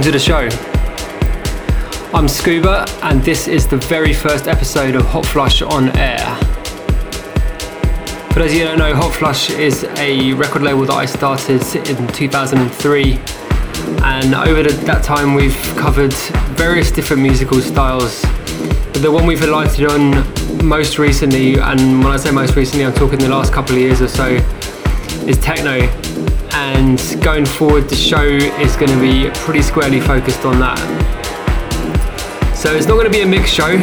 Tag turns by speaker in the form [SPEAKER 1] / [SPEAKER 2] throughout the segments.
[SPEAKER 1] Welcome to the show. I'm Scuba, and this is the very first episode of Hotflush on Air. Those of you don't know, Hotflush is a record label that I started in 2003, and over the, that time we've covered various different musical styles. But the one we've alighted on most recently, and when I say most recently, I'm talking the last couple of years or so, is techno. And going forward, the show is going to be pretty squarely focused on that. So it's not going to be a mix show.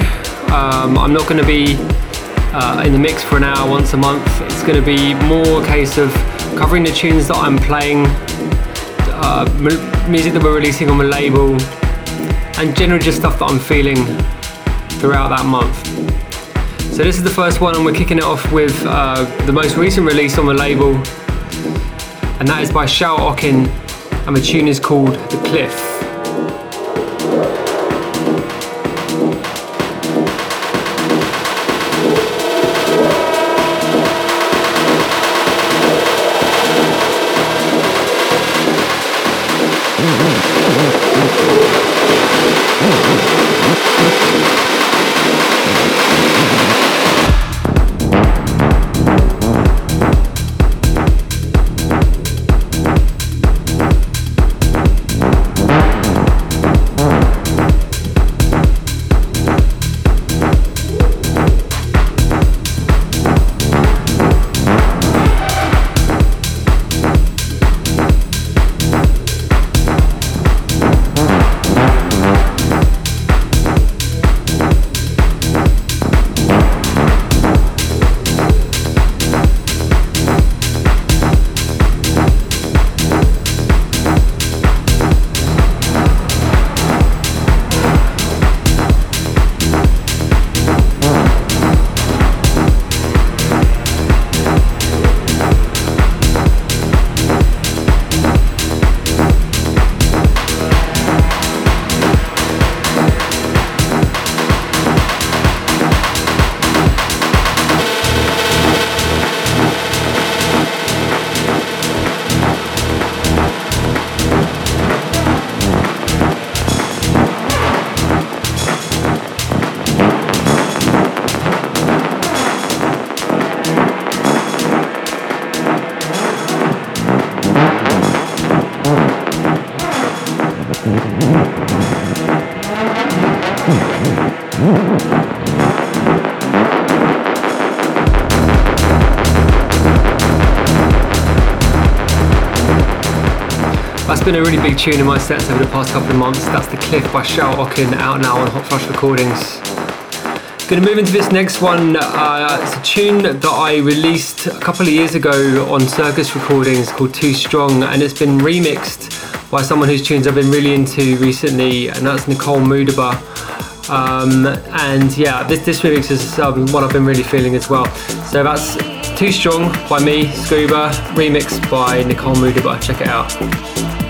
[SPEAKER 1] Um, I'm not going to be uh, in the mix for an hour once a month. It's going to be more a case of covering the tunes that I'm playing, uh, music that we're releasing on the label, and generally just stuff that I'm feeling throughout that month. So this is the first one, and we're kicking it off with uh, the most recent release on the label, and that is by Shao Okin, and the tune is called The Cliff. Been a really big tune in my sets over the past couple of months. That's The Cliff by Shao Okin, out now on Hotflush Recordings. To move into this next one. Uh, it's a tune that I released a couple of years ago on Circus Recordings called Too Strong, and it's been remixed by someone whose tunes I've been really into recently, and that's Nicole Moudaber. Um, and yeah, this, this remix is um, one I've been really feeling as well. So that's Too Strong by me, Scuba, remixed by Nicole Moudaber. Check it out.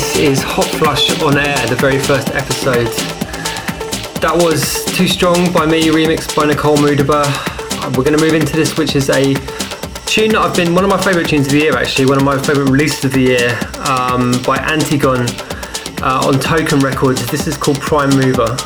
[SPEAKER 1] This is Hotflush on Air, the very first episode. That was Too Strong by me, remixed by Nicole Moudaber. We're going to move into this, which is a tune that I've been one of my favourite tunes of the year, actually, one of my favourite releases of the year um, by Antigone uh, on Token Records. This is called Prime Mover.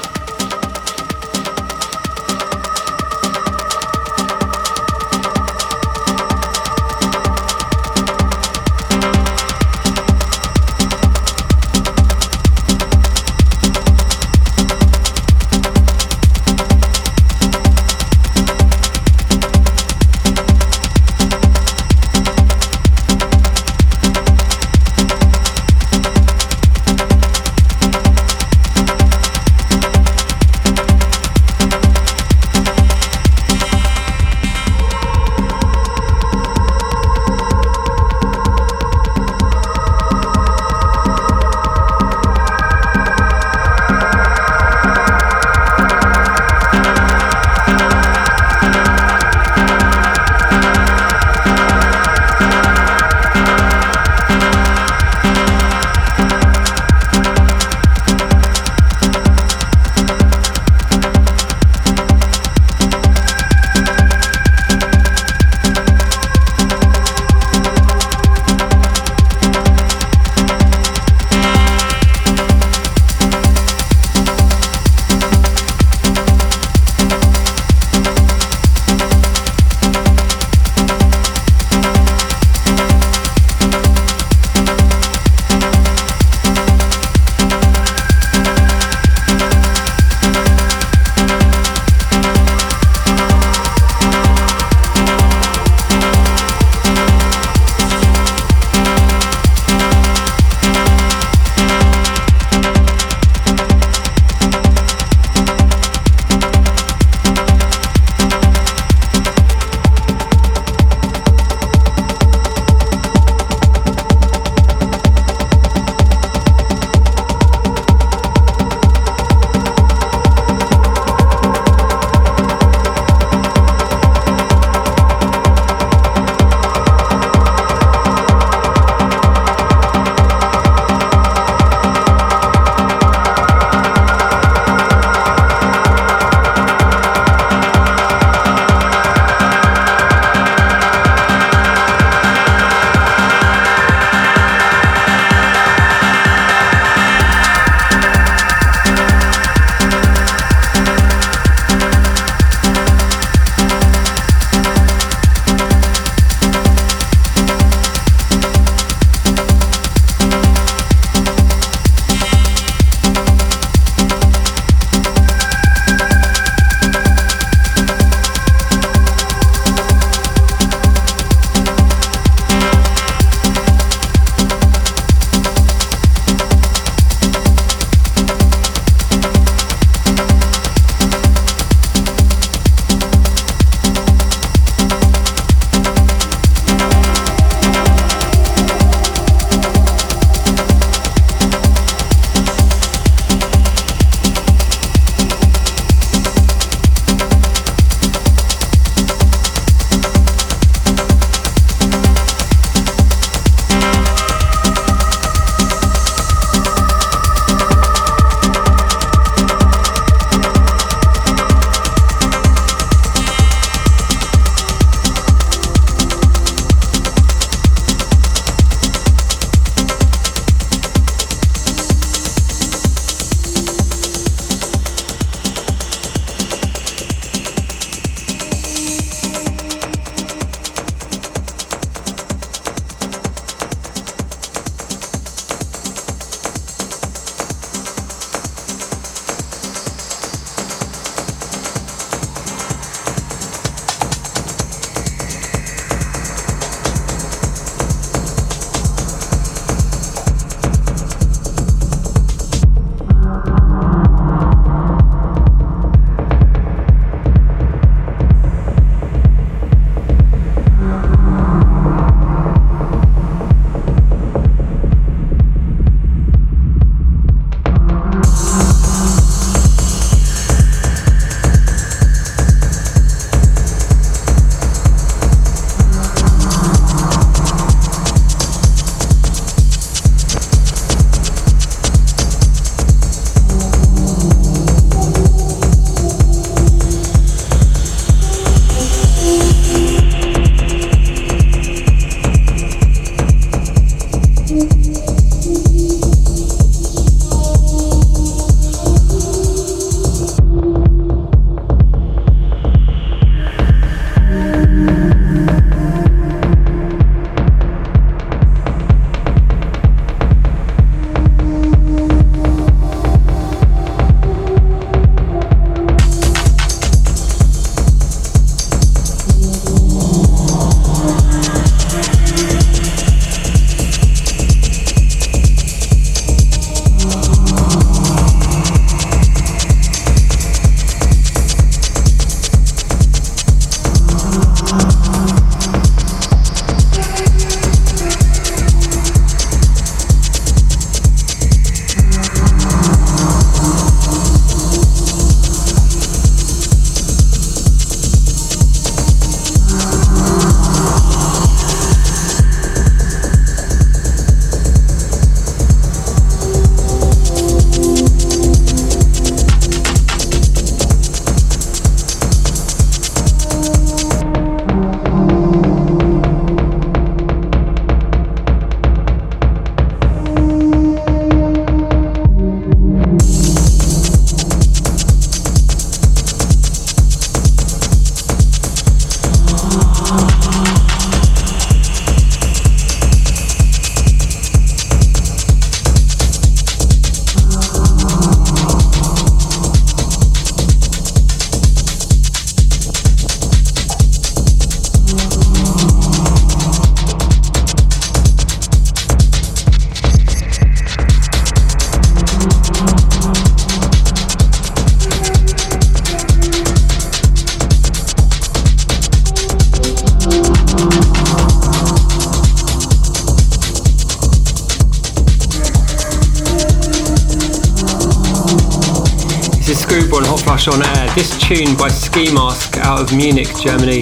[SPEAKER 1] Tune by Skee Mask out of Munich, Germany.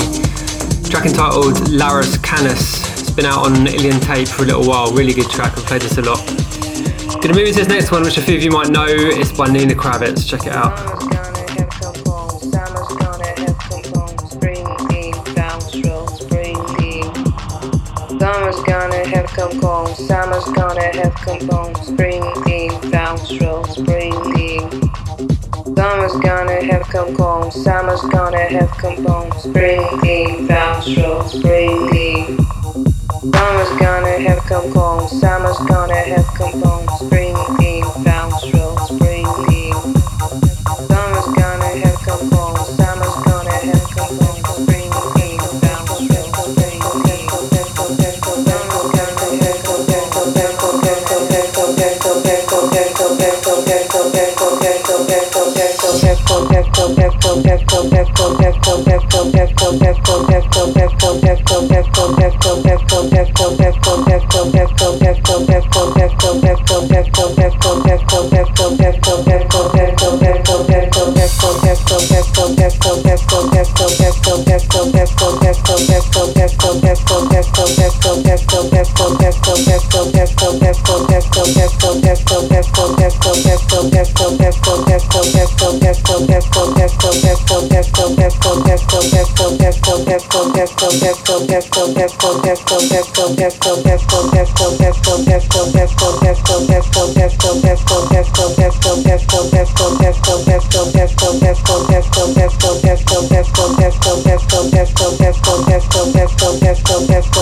[SPEAKER 1] Track entitled Laris Canis. It's been out on Ilian Tape for a little while. Really good track. I've played this a lot. Gonna move into this next one, which a few of you might know. It's by Nina Kraviz. Check it out.
[SPEAKER 2] Come home, summer's gonna have come home, spring roll, spring theme. Summer's gonna have come home, summer's gonna have come home, spring theme, bounce roll, spring. Summer's gonna have come home, summer's gonna have come home, spring Let's go, let's go.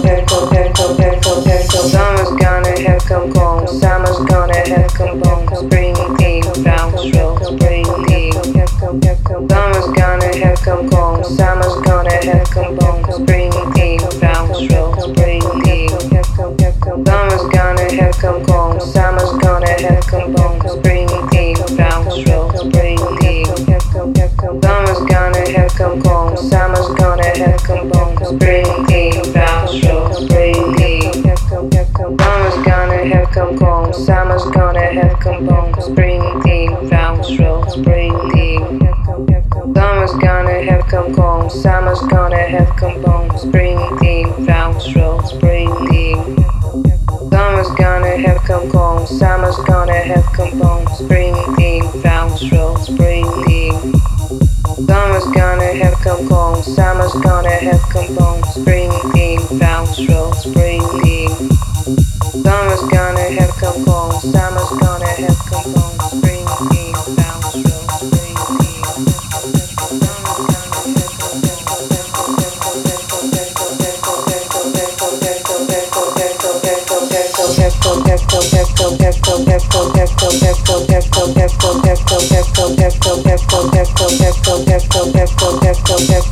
[SPEAKER 2] Summer's gonna have come home, summer's gonna have come home, spring theme, bounce roll, spring. Summer's gonna have come home, summer's gonna have come home, spring theme, bounce roll, spring theme. Summer's gonna have come home, summer's gonna have come home, spring theme, bounce. Summer's gonna have come home, summer's gonna have come home, spring theme, bounce. Summer's gonna have come home, summer's gonna have come home, spring theme, bounce. Summer's gonna have come home, summer's gonna have come home, spring theme, bounce roll, spring theme. Summer's gonna have come home, summer's gonna have come home, spring theme, bounce roll, spring theme. Summer's gonna have come home, summer's gonna have come home, spring theme, bounce roll, spring. Let's.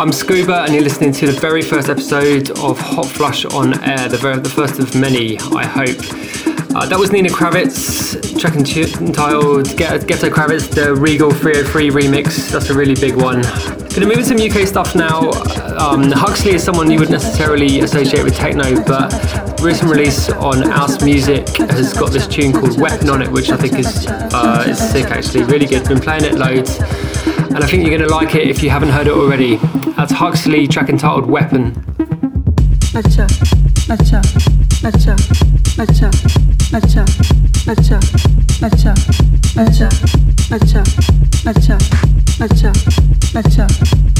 [SPEAKER 1] I'm Scuba, and you're listening to the very first episode of Hotflush on Air, the, very, the first of many, I hope. Uh, that was Nina Kraviz, track entitled Ghetto Kraviz, the Regal 303 remix. That's a really big one. Gonna move into some UK stuff now. Um, Huxley is someone you would necessarily associate with techno, but recent release on House Music has got this tune called Weapon on it, which I think is uh, is sick actually, really good. Been playing it loads, and I think you're gonna like it if you haven't heard it already. That's Huxley, track entitled Weapon. Acha, acha, acha, acha, acha, acha, acha, acha, acha, acha, acha, acha, acha,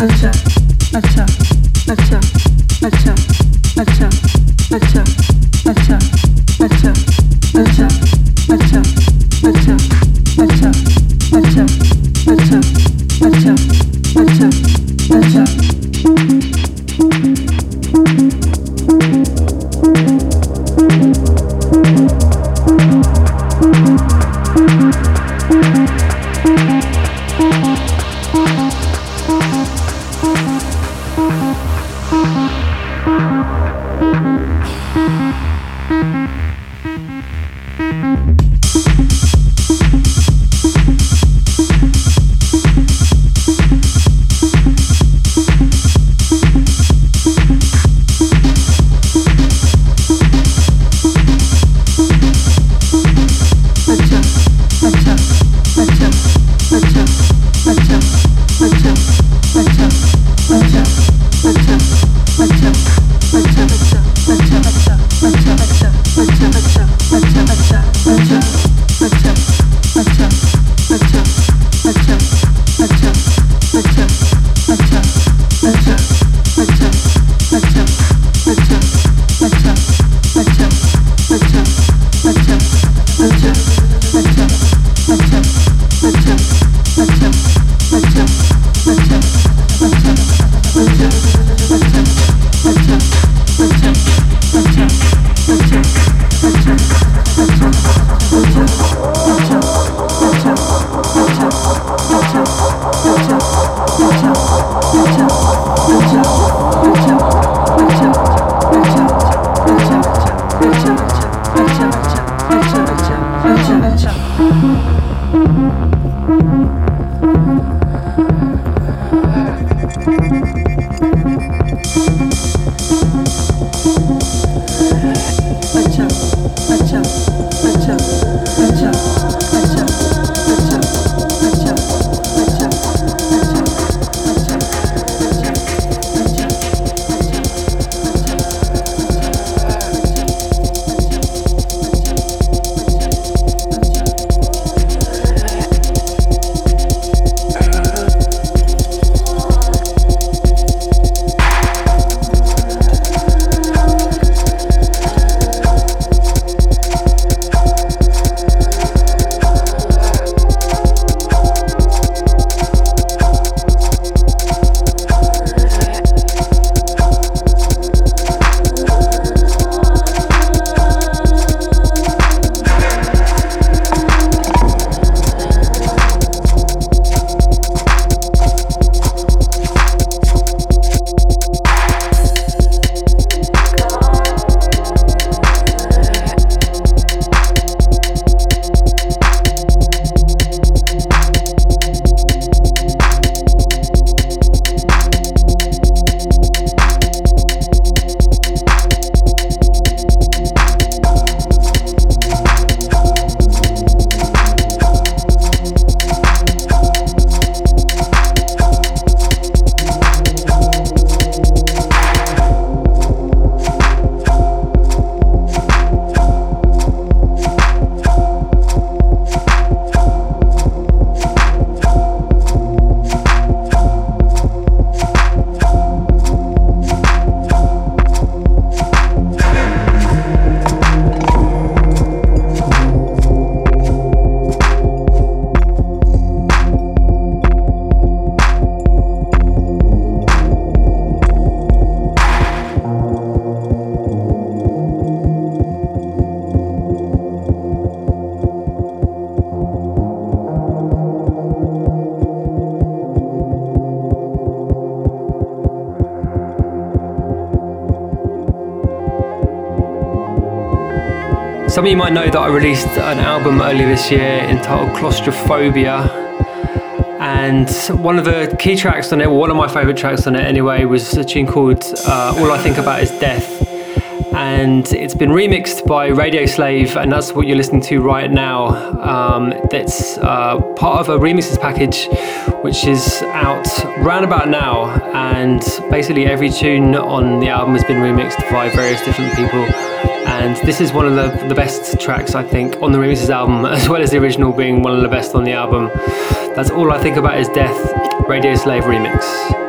[SPEAKER 1] Sunshine. You might know that I released an album earlier this year entitled Claustrophobia. And one of the key tracks on it, one of my favourite tracks on it anyway, was a tune called uh, All I Think About Is Death. And it's been remixed by Radio Slave, and that's what you're listening to right now. Um, that's uh, part of a remixes package which is out round about now. And basically, every tune on the album has been remixed by various different people and this is one of the, the best tracks I think on the remixes album, as well as the original being one of the best on the album. That's all I think about is Death, Radio Slave remix.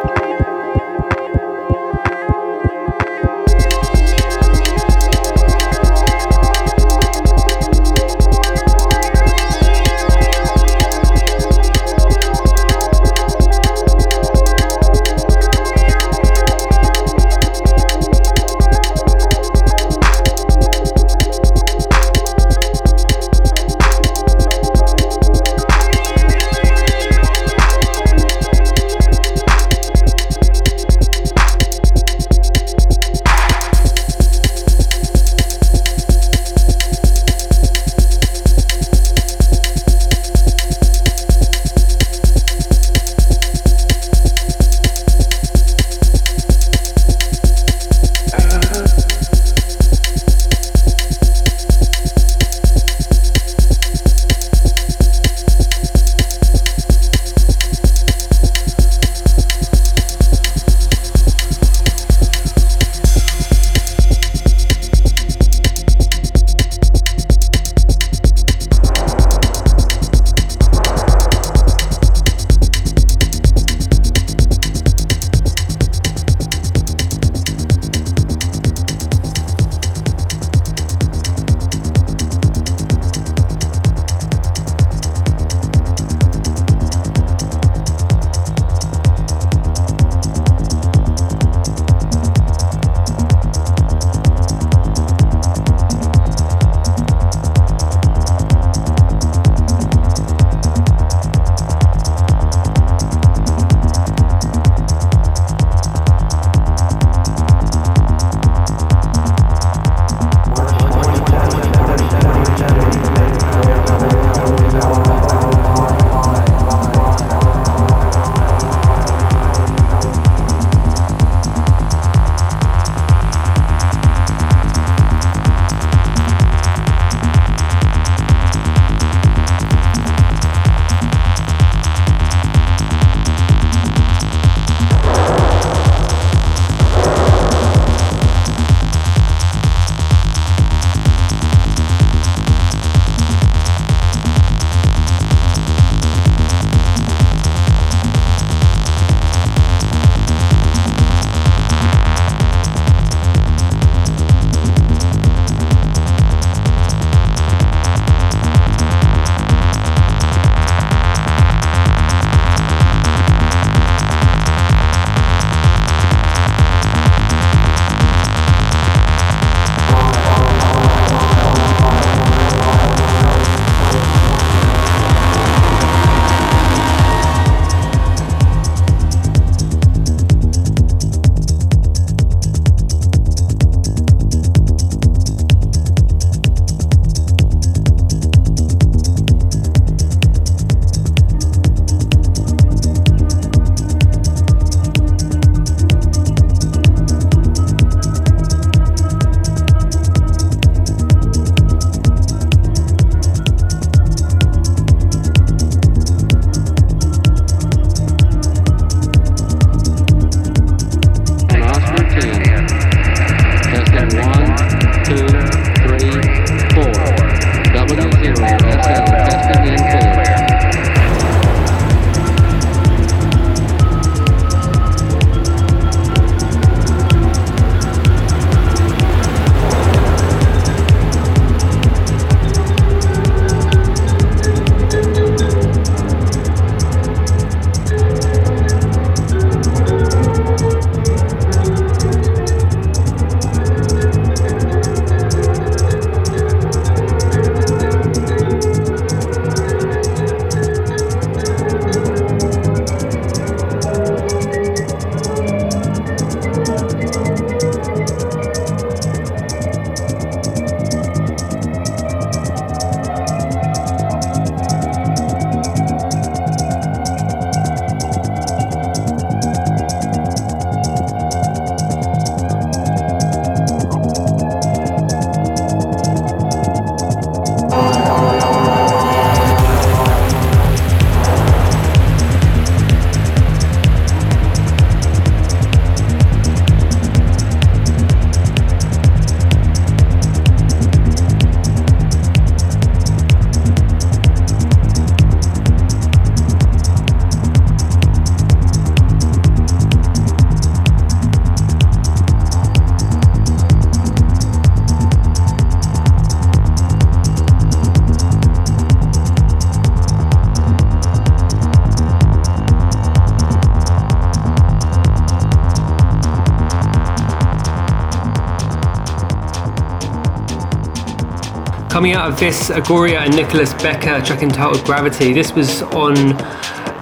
[SPEAKER 1] Coming out of this, Agoria and Nicolas Becker track entitled Gravity. This was on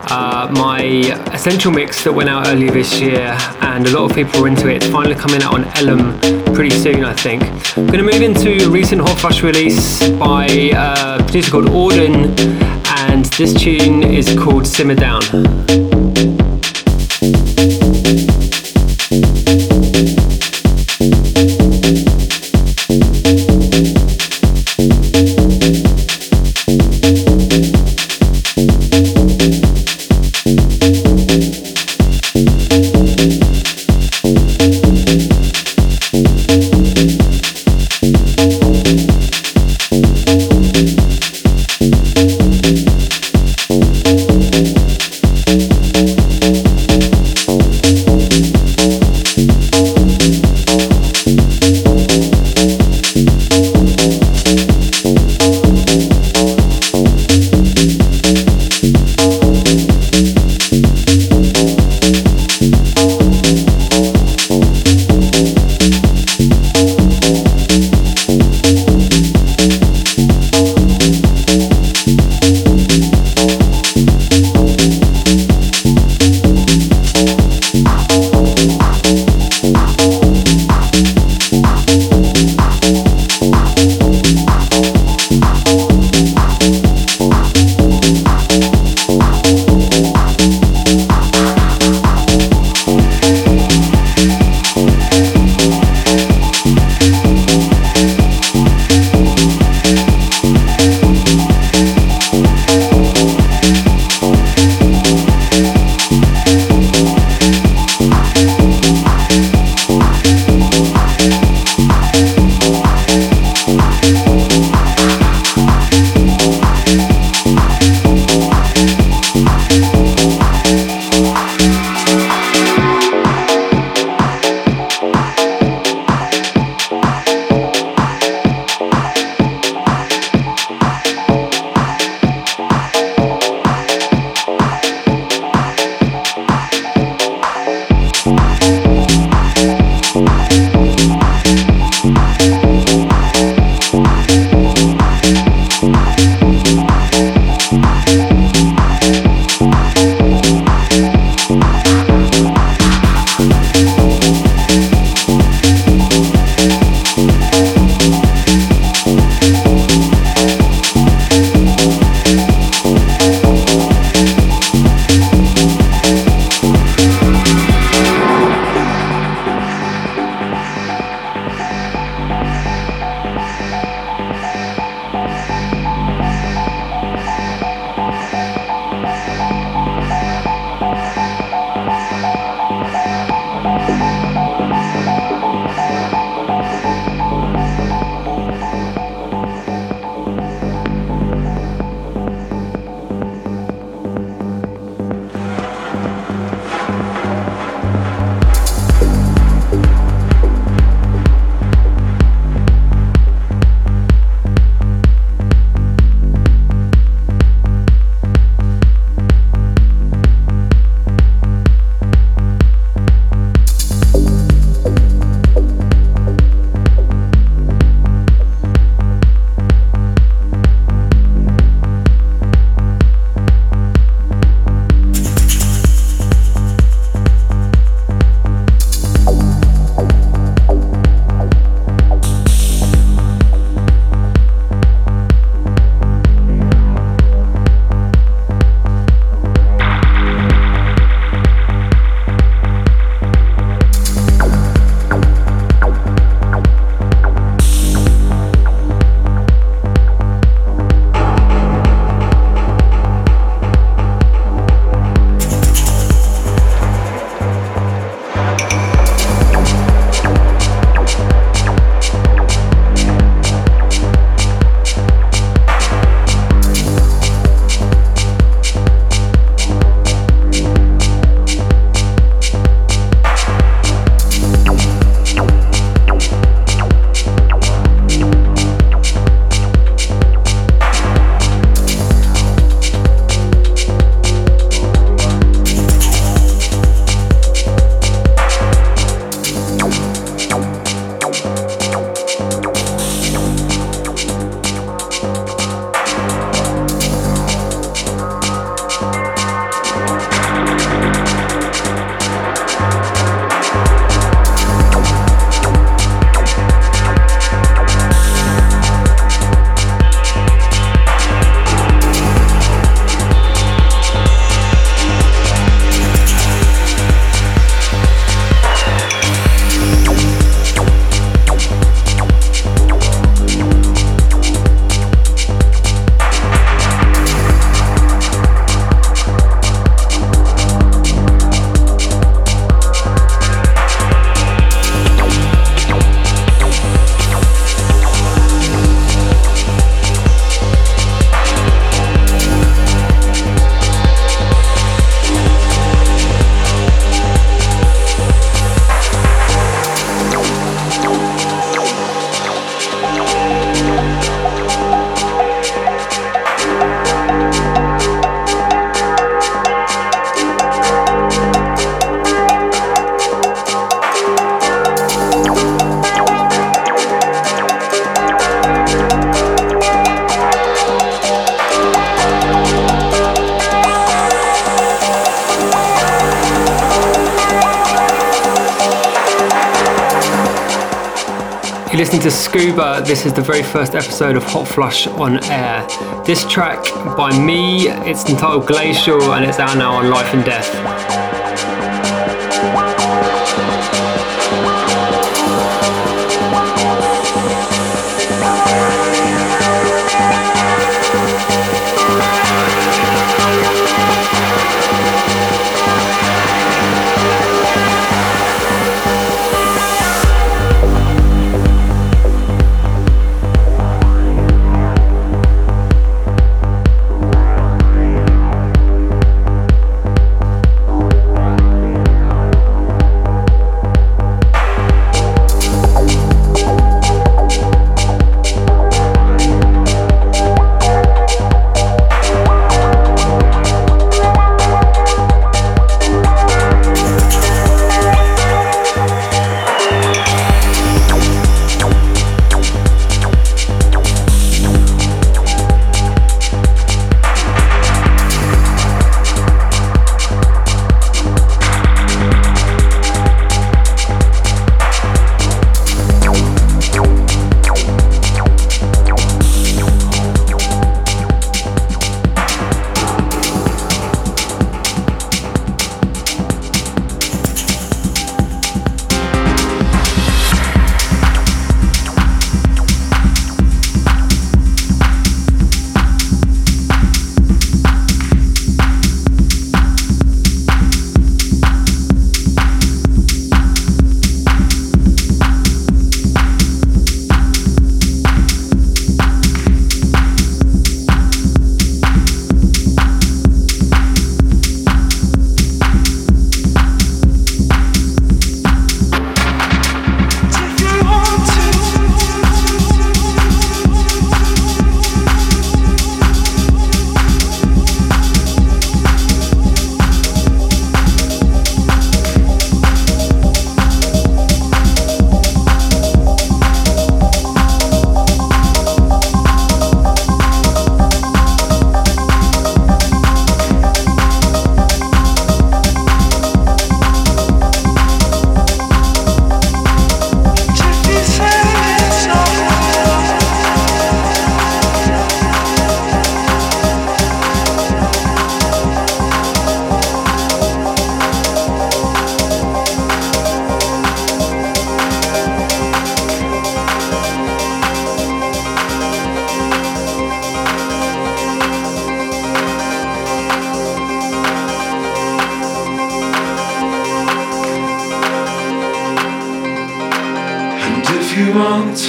[SPEAKER 1] uh, my Essential mix that went out earlier this year, and a lot of people were into it. It's finally coming out on Elem pretty soon, I think. I'm going to move into a recent Hotflush release by a producer called Auden, and this tune is called Simmer Down.
[SPEAKER 3] Scuba. This is the very first episode of Hotflush on Air. This track by me, it's entitled Glacial and it's out now on Life and Death.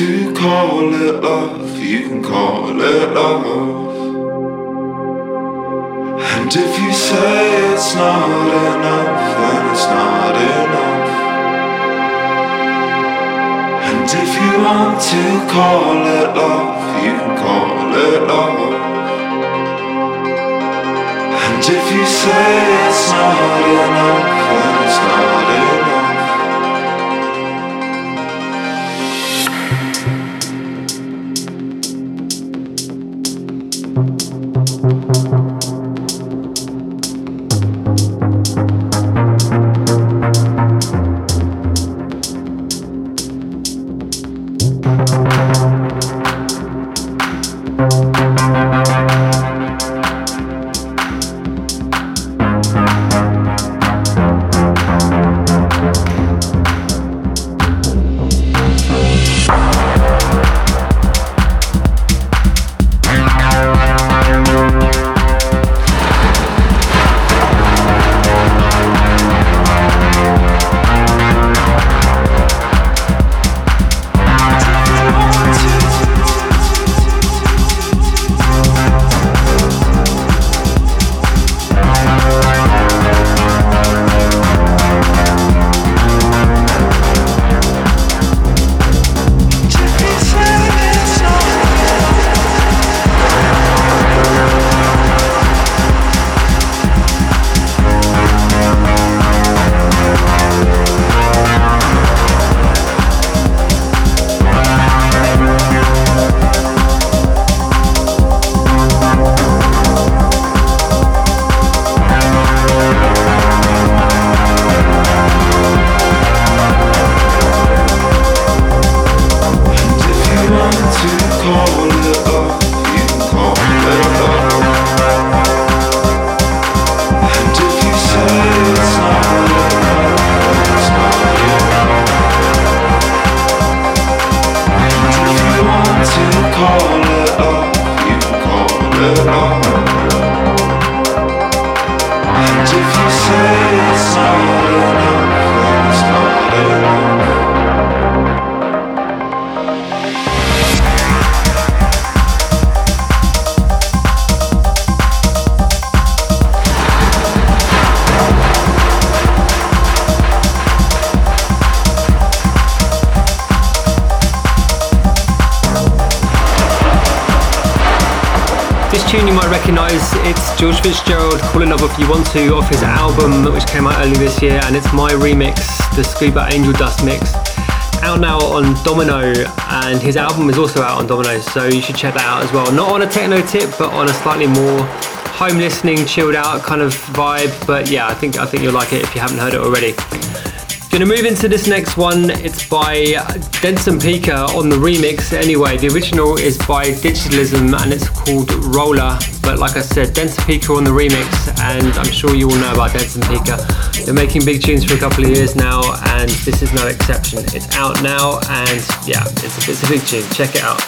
[SPEAKER 1] to
[SPEAKER 3] call it love, you can call it love. And if you say it's not enough, then it's not enough. And if you want to call it love, you can call it love. And if you say it's not enough,
[SPEAKER 1] Fitzgerald, Call It Love If You Want To, off his album which came out early this year, and it's my remix, the Scuba Angel Dust mix. Out now on Domino, and his album is also out on Domino, so you should check that out as well. Not on a techno tip, but on a slightly more home listening, chilled out kind of vibe. But yeah, I think I think you'll like it if you haven't heard it already. Gonna move into this next one. It's by Dense & Pika on the remix. Anyway, the original is by Digitalism and it's called Roller. But like I said, Dense & Pika on the remix, and I'm sure you all know about Dense & Pika. They're making big tunes for a couple of years now, and this is no exception. It's out now, and yeah, it's it's a big tune. Check it out.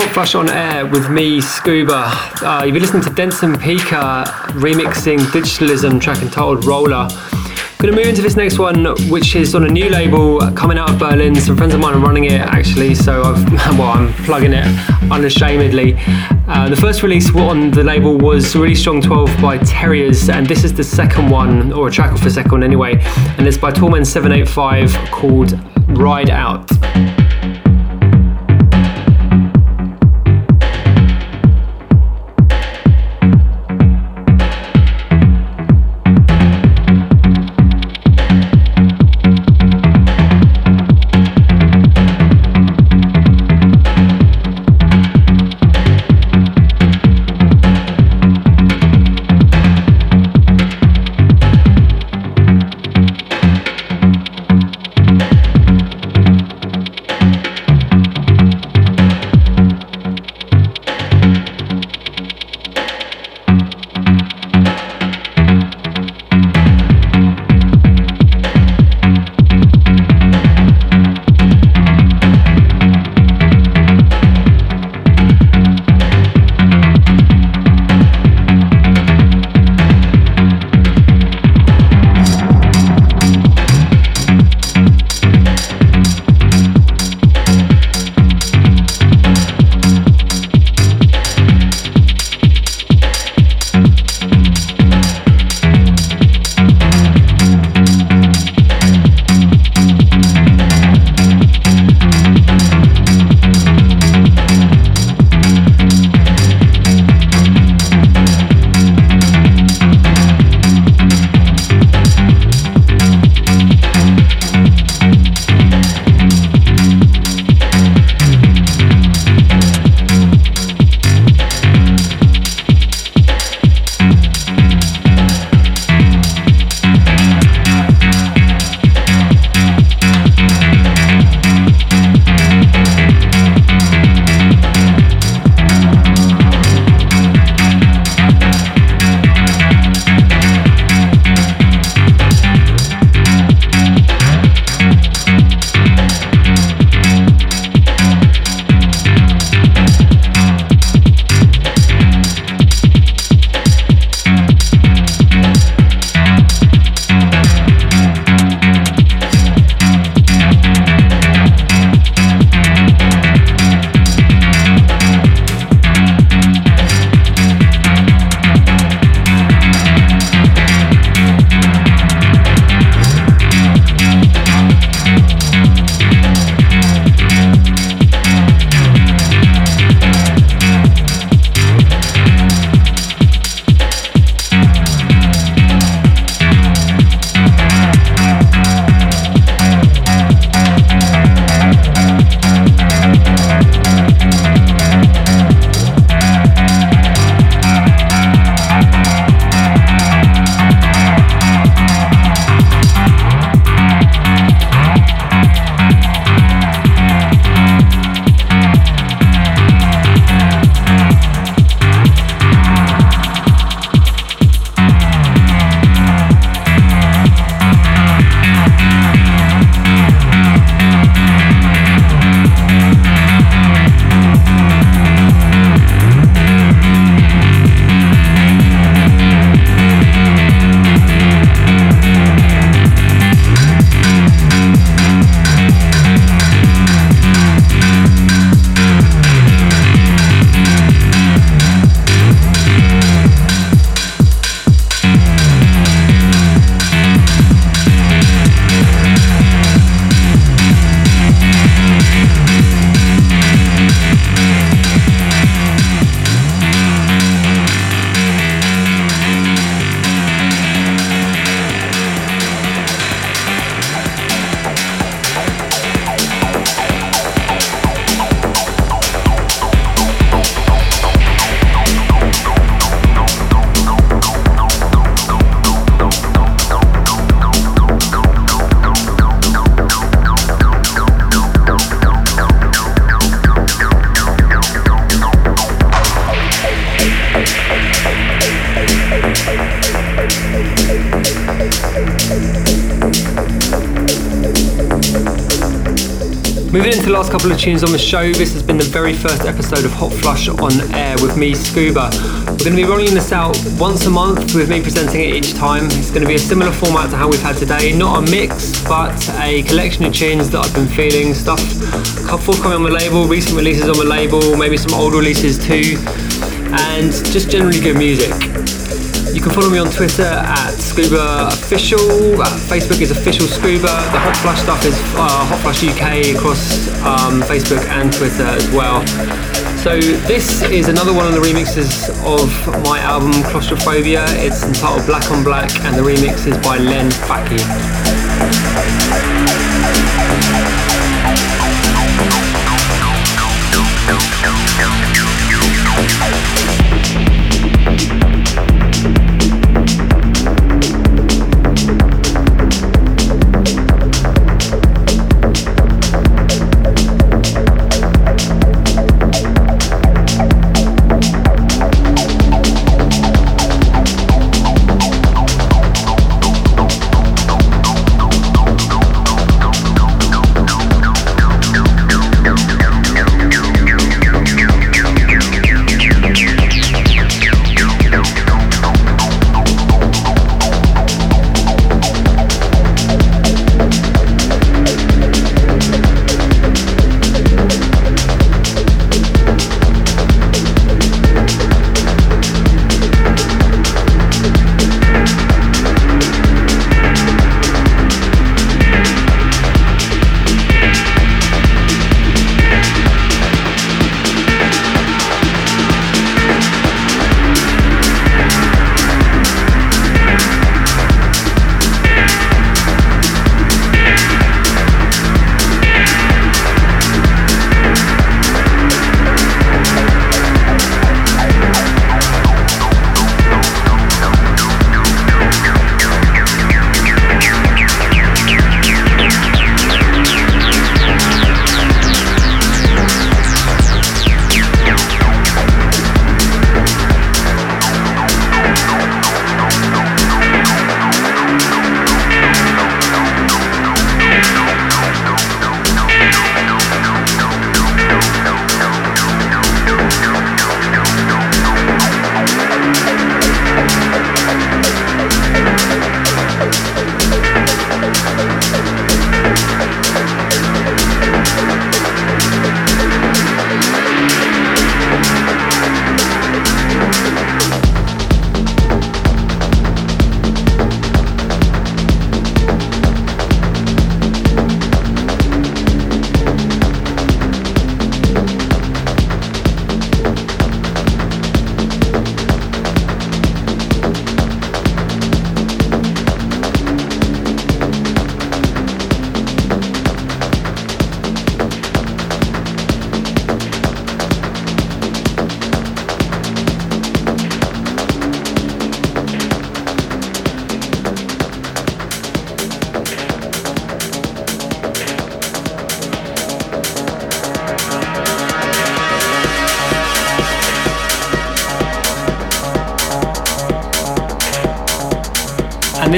[SPEAKER 1] Hotflush on Air with me, Scuba. Uh, you've been listening to Dense & Pika remixing Digitalism track entitled Roller. Gonna move into this next one, which is on a new label coming out of Berlin. Some friends of mine are running it actually, so I've, well, I'm plugging it unashamedly. Uh, the first release on the label was Really Strong 12 by Terriers, and this is the second one, or a track off the second one anyway, and it's by Torment 785 called Ride Out. Last couple of tunes on the show, this has been the very first episode of Hotflush on air with me, Scuba. We're going to be rolling this out once a month with me presenting it each time. It's going to be a similar format to how we've had today, not a mix, but a collection of tunes that I've been feeling, stuff forthcoming on the label, recent releases on the label, maybe some old releases too, and just generally good music. You can follow me on Twitter at Scuba Official. Uh, Facebook is Official Scuba. The Hotflush stuff is uh, Hotflush UK across um, Facebook and Twitter as well. So this is another one of the remixes of my album Claustrophobia. It's entitled Black on Black and the remix is by Len Faki.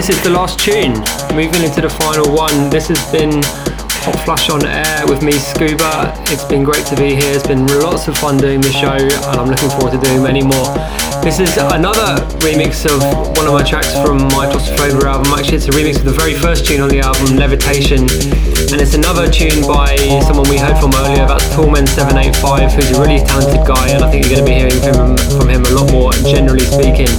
[SPEAKER 1] This is the last tune. Moving into the final one. This has been Hotflush on air with me, Scuba. It's been great to be here. It's been lots of fun doing the show, and I'm looking forward to doing many more. This is another remix of one of my tracks from my Claustrophobia album. Actually, it's a remix of the very first tune on the album, Levitation. And it's another tune by someone we heard from earlier, that's Toolman785, who's a really talented guy, and I think you're going to be hearing from him, from him a lot more, generally speaking.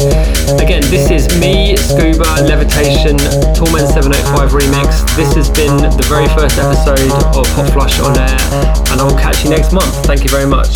[SPEAKER 1] Again, this is me, Scuba, Levitation, Toolman785 remix. This has been the very first episode of Hotflush on air, and I will catch you next month. Thank you very much.